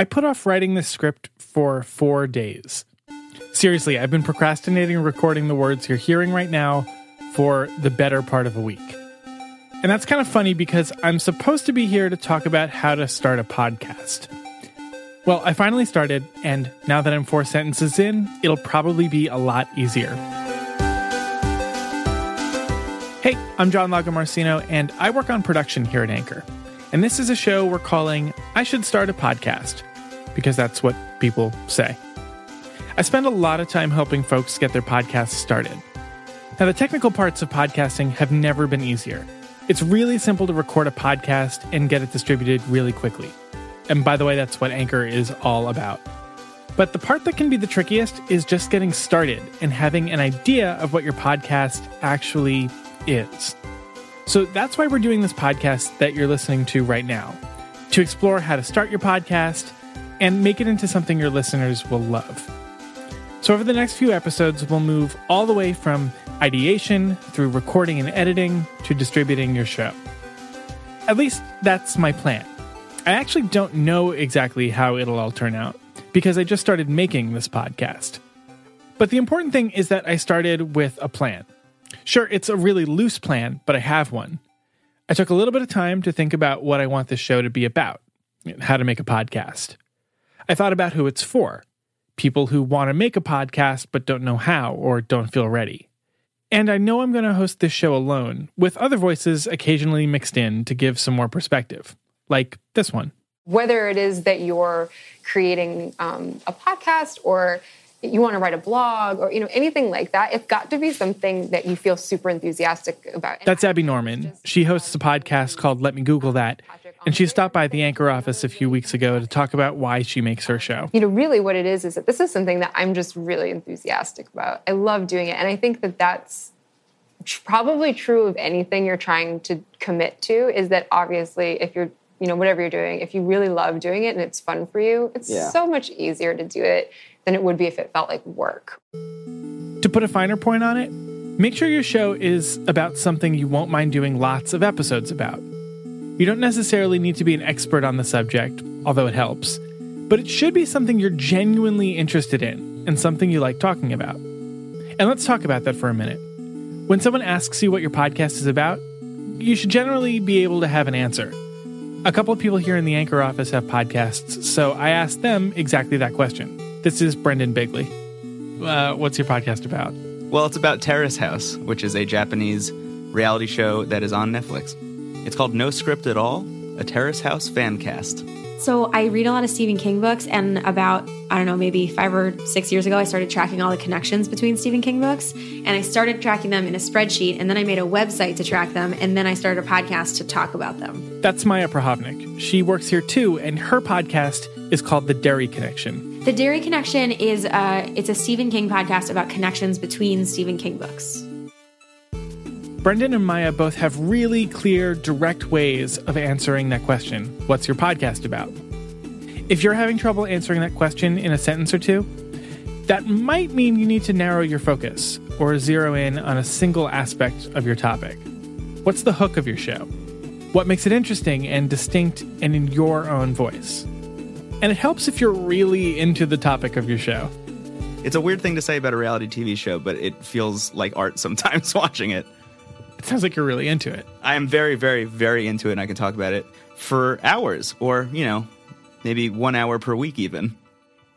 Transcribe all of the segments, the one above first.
I put off writing this script for four days. Seriously, I've been procrastinating recording the words you're hearing right now for the better part of a week. And that's kind of funny because I'm supposed to be here to talk about how to start a podcast. Well, I finally started, and now that I'm four sentences in, it'll probably be a lot easier. Hey, I'm John Lagomarsino, and I work on production here at Anchor. And this is a show we're calling I Should Start a Podcast, because that's what people say. I spend a lot of time helping folks get their podcasts started. Now, the technical parts of podcasting have never been easier. It's really simple to record a podcast and get it distributed really quickly. And by the way, that's what Anchor is all about. But the part that can be the trickiest is just getting started and having an idea of what your podcast actually is. So that's why we're doing this podcast that you're listening to right now to explore how to start your podcast and make it into something your listeners will love. So, over the next few episodes, we'll move all the way from ideation through recording and editing to distributing your show. At least that's my plan. I actually don't know exactly how it'll all turn out because I just started making this podcast. But the important thing is that I started with a plan. Sure, it's a really loose plan, but I have one. I took a little bit of time to think about what I want this show to be about, how to make a podcast. I thought about who it's for people who want to make a podcast but don't know how or don't feel ready. And I know I'm going to host this show alone, with other voices occasionally mixed in to give some more perspective, like this one. Whether it is that you're creating um, a podcast or you want to write a blog or you know anything like that it's got to be something that you feel super enthusiastic about. That's abby norman. she hosts a podcast called let me google that and she stopped by the anchor office a few weeks ago to talk about why she makes her show. You know really what it is is that this is something that i'm just really enthusiastic about. I love doing it and i think that that's probably true of anything you're trying to commit to is that obviously if you're you know whatever you're doing if you really love doing it and it's fun for you it's yeah. so much easier to do it than it would be if it felt like work. To put a finer point on it, make sure your show is about something you won't mind doing lots of episodes about. You don't necessarily need to be an expert on the subject, although it helps, but it should be something you're genuinely interested in and something you like talking about. And let's talk about that for a minute. When someone asks you what your podcast is about, you should generally be able to have an answer. A couple of people here in the Anchor office have podcasts, so I asked them exactly that question. This is Brendan Bigley. Uh, what's your podcast about? Well, it's about Terrace House, which is a Japanese reality show that is on Netflix. It's called No Script at All, a Terrace House fan cast. So I read a lot of Stephen King books, and about, I don't know, maybe five or six years ago, I started tracking all the connections between Stephen King books. And I started tracking them in a spreadsheet, and then I made a website to track them, and then I started a podcast to talk about them. That's Maya Prahovnik. She works here too, and her podcast is called The Derry Connection. The Derry Connection is a, it's a Stephen King podcast about connections between Stephen King books. Brendan and Maya both have really clear, direct ways of answering that question What's your podcast about? If you're having trouble answering that question in a sentence or two, that might mean you need to narrow your focus or zero in on a single aspect of your topic. What's the hook of your show? What makes it interesting and distinct and in your own voice? And it helps if you're really into the topic of your show. It's a weird thing to say about a reality TV show, but it feels like art sometimes watching it. It sounds like you're really into it. I am very, very, very into it, and I can talk about it for hours or, you know, maybe one hour per week, even.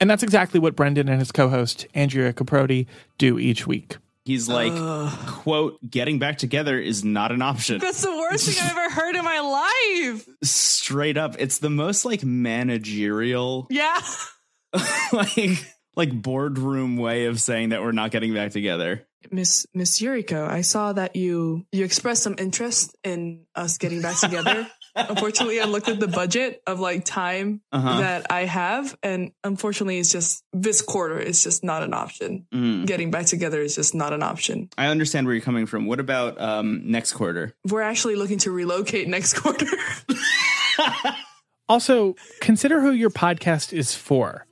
And that's exactly what Brendan and his co host, Andrea Caproti, do each week. He's like, uh, quote, getting back together is not an option. That's the worst thing I've ever heard in my life. Straight up. It's the most like managerial. Yeah. like like boardroom way of saying that we're not getting back together. Miss Miss Yuriko, I saw that you you expressed some interest in us getting back together. unfortunately, I looked at the budget of like time uh-huh. that I have, and unfortunately, it's just this quarter is just not an option. Mm. Getting back together is just not an option. I understand where you're coming from. What about um, next quarter? We're actually looking to relocate next quarter. also, consider who your podcast is for.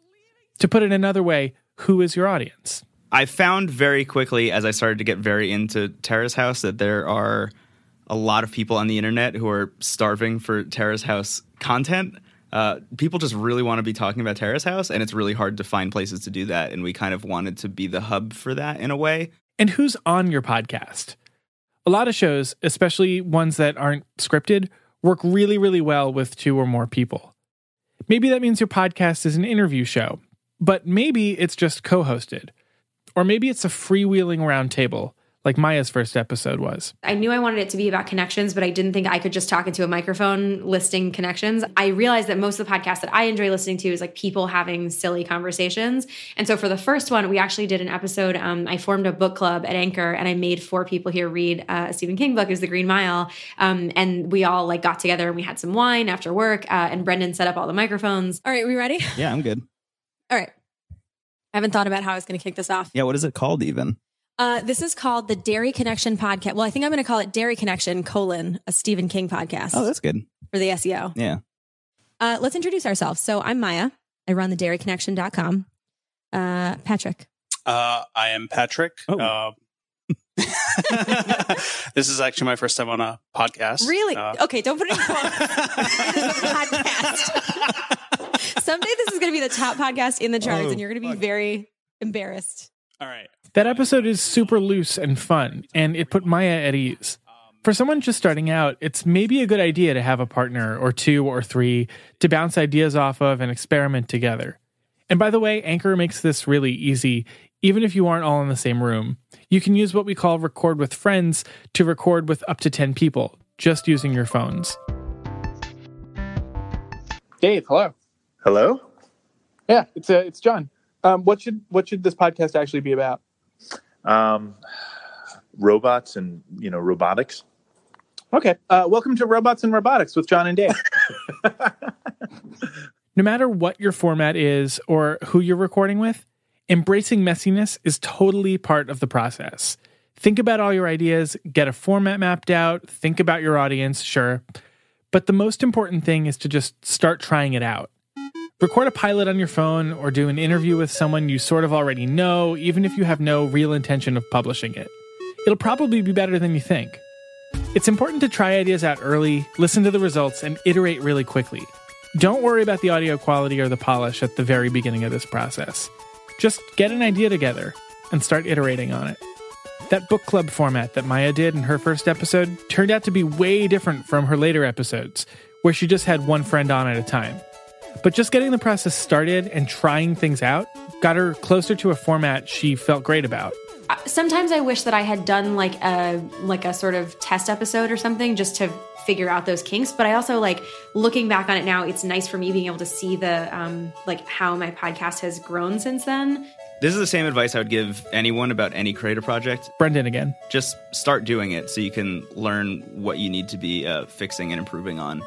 To put it another way, who is your audience? I found very quickly as I started to get very into Terrace House that there are a lot of people on the internet who are starving for Terrace House content. Uh, people just really want to be talking about Terrace House, and it's really hard to find places to do that. And we kind of wanted to be the hub for that in a way. And who's on your podcast? A lot of shows, especially ones that aren't scripted, work really, really well with two or more people. Maybe that means your podcast is an interview show, but maybe it's just co hosted. Or maybe it's a freewheeling roundtable like Maya's first episode was. I knew I wanted it to be about connections, but I didn't think I could just talk into a microphone listing connections. I realized that most of the podcasts that I enjoy listening to is like people having silly conversations. And so for the first one, we actually did an episode. Um, I formed a book club at Anchor and I made four people here read uh, a Stephen King book, is The Green Mile. Um, and we all like got together and we had some wine after work. Uh, and Brendan set up all the microphones. All right, we ready? Yeah, I'm good. All right. I haven't thought about how I was going to kick this off. Yeah, what is it called even? Uh, this is called the Derry Connection podcast. Well, I think I'm going to call it Derry Connection colon a Stephen King podcast. Oh, that's good for the SEO. Yeah. Uh, let's introduce ourselves. So I'm Maya. I run the derryconnection.com. Uh, Patrick. Uh, I am Patrick. Oh. Uh, this is actually my first time on a podcast. Really? Uh, okay, don't put it in quotes. a podcast. Someday this is going to be the top podcast in the charts, Oh, and you're going to be fuck. very embarrassed. all right. That episode is super loose and fun, and it put Maya at ease. For someone just starting out, it's maybe a good idea to have a partner or two or three to bounce ideas off of and experiment together. And by the way, Anchor makes this really easy, even if you aren't all in the same room. You can use what we call record with friends to record with up to 10 people, just using your phones. Dave, hello. Hello? Yeah, it's uh, it's John. Um, what should what should this podcast actually be about? Um, robots and, you know, robotics. Okay. Uh, welcome to Robots and Robotics with John and Dave. no matter what your format is or who you're recording with, embracing messiness is totally part of the process. Think about all your ideas, get a format mapped out, think about your audience, sure. But the most important thing is to just start trying it out. Record a pilot on your phone or do an interview with someone you sort of already know, even if you have no real intention of publishing it. It'll probably be better than you think. It's important to try ideas out early, listen to the results, and iterate really quickly. Don't worry about the audio quality or the polish at the very beginning of this process. Just get an idea together and start iterating on it. That book club format that Maya did in her first episode turned out to be way different from her later episodes, where she just had one friend on at a time. But just getting the process started and trying things out got her closer to a format she felt great about. Sometimes I wish that I had done like a like a sort of test episode or something just to figure out those kinks. But I also like looking back on it now. It's nice for me being able to see the um, like how my podcast has grown since then. This is the same advice I would give anyone about any creative project. Brendan again. Just start doing it so you can learn what you need to be uh, fixing and improving on.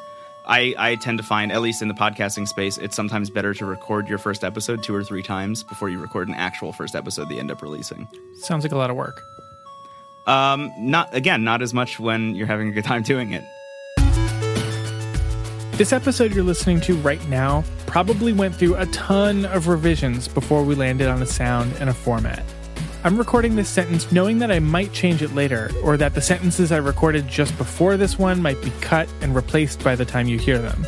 I, I tend to find, at least in the podcasting space, it's sometimes better to record your first episode two or three times before you record an actual first episode they end up releasing. Sounds like a lot of work. Um, not again, not as much when you're having a good time doing it. This episode you're listening to right now probably went through a ton of revisions before we landed on a sound and a format. I'm recording this sentence knowing that I might change it later, or that the sentences I recorded just before this one might be cut and replaced by the time you hear them.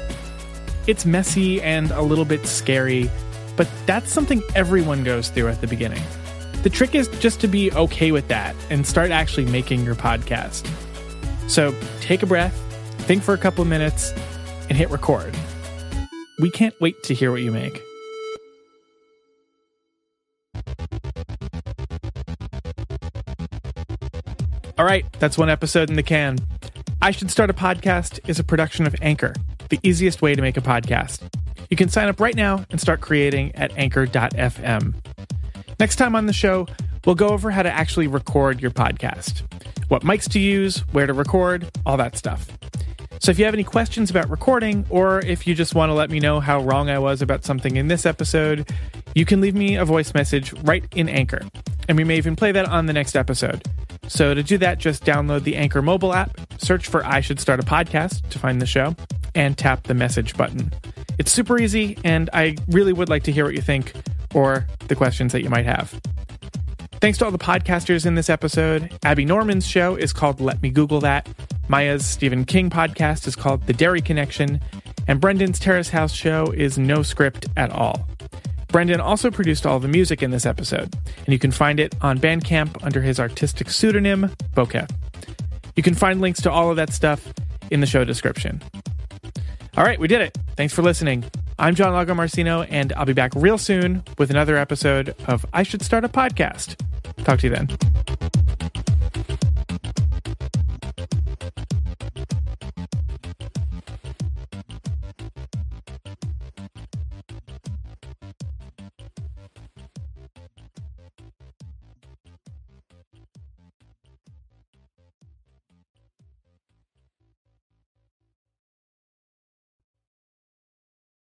It's messy and a little bit scary, but that's something everyone goes through at the beginning. The trick is just to be okay with that and start actually making your podcast. So take a breath, think for a couple minutes, and hit record. We can't wait to hear what you make. All right, that's one episode in the can. I Should Start a Podcast is a production of Anchor, the easiest way to make a podcast. You can sign up right now and start creating at anchor.fm. Next time on the show, we'll go over how to actually record your podcast what mics to use, where to record, all that stuff. So if you have any questions about recording, or if you just want to let me know how wrong I was about something in this episode, you can leave me a voice message right in Anchor. And we may even play that on the next episode. So to do that, just download the Anchor mobile app, search for I Should Start a Podcast to find the show, and tap the message button. It's super easy, and I really would like to hear what you think or the questions that you might have. Thanks to all the podcasters in this episode. Abby Norman's show is called Let Me Google That. Maya's Stephen King podcast is called The Derry Connection. And Brendan's Terrace House show is no script at all. Brendan also produced all the music in this episode, and you can find it on Bandcamp under his artistic pseudonym, Bokeh. You can find links to all of that stuff in the show description. All right, we did it. Thanks for listening. I'm John Lagomarsino, and I'll be back real soon with another episode of I Should Start a Podcast. Talk to you then.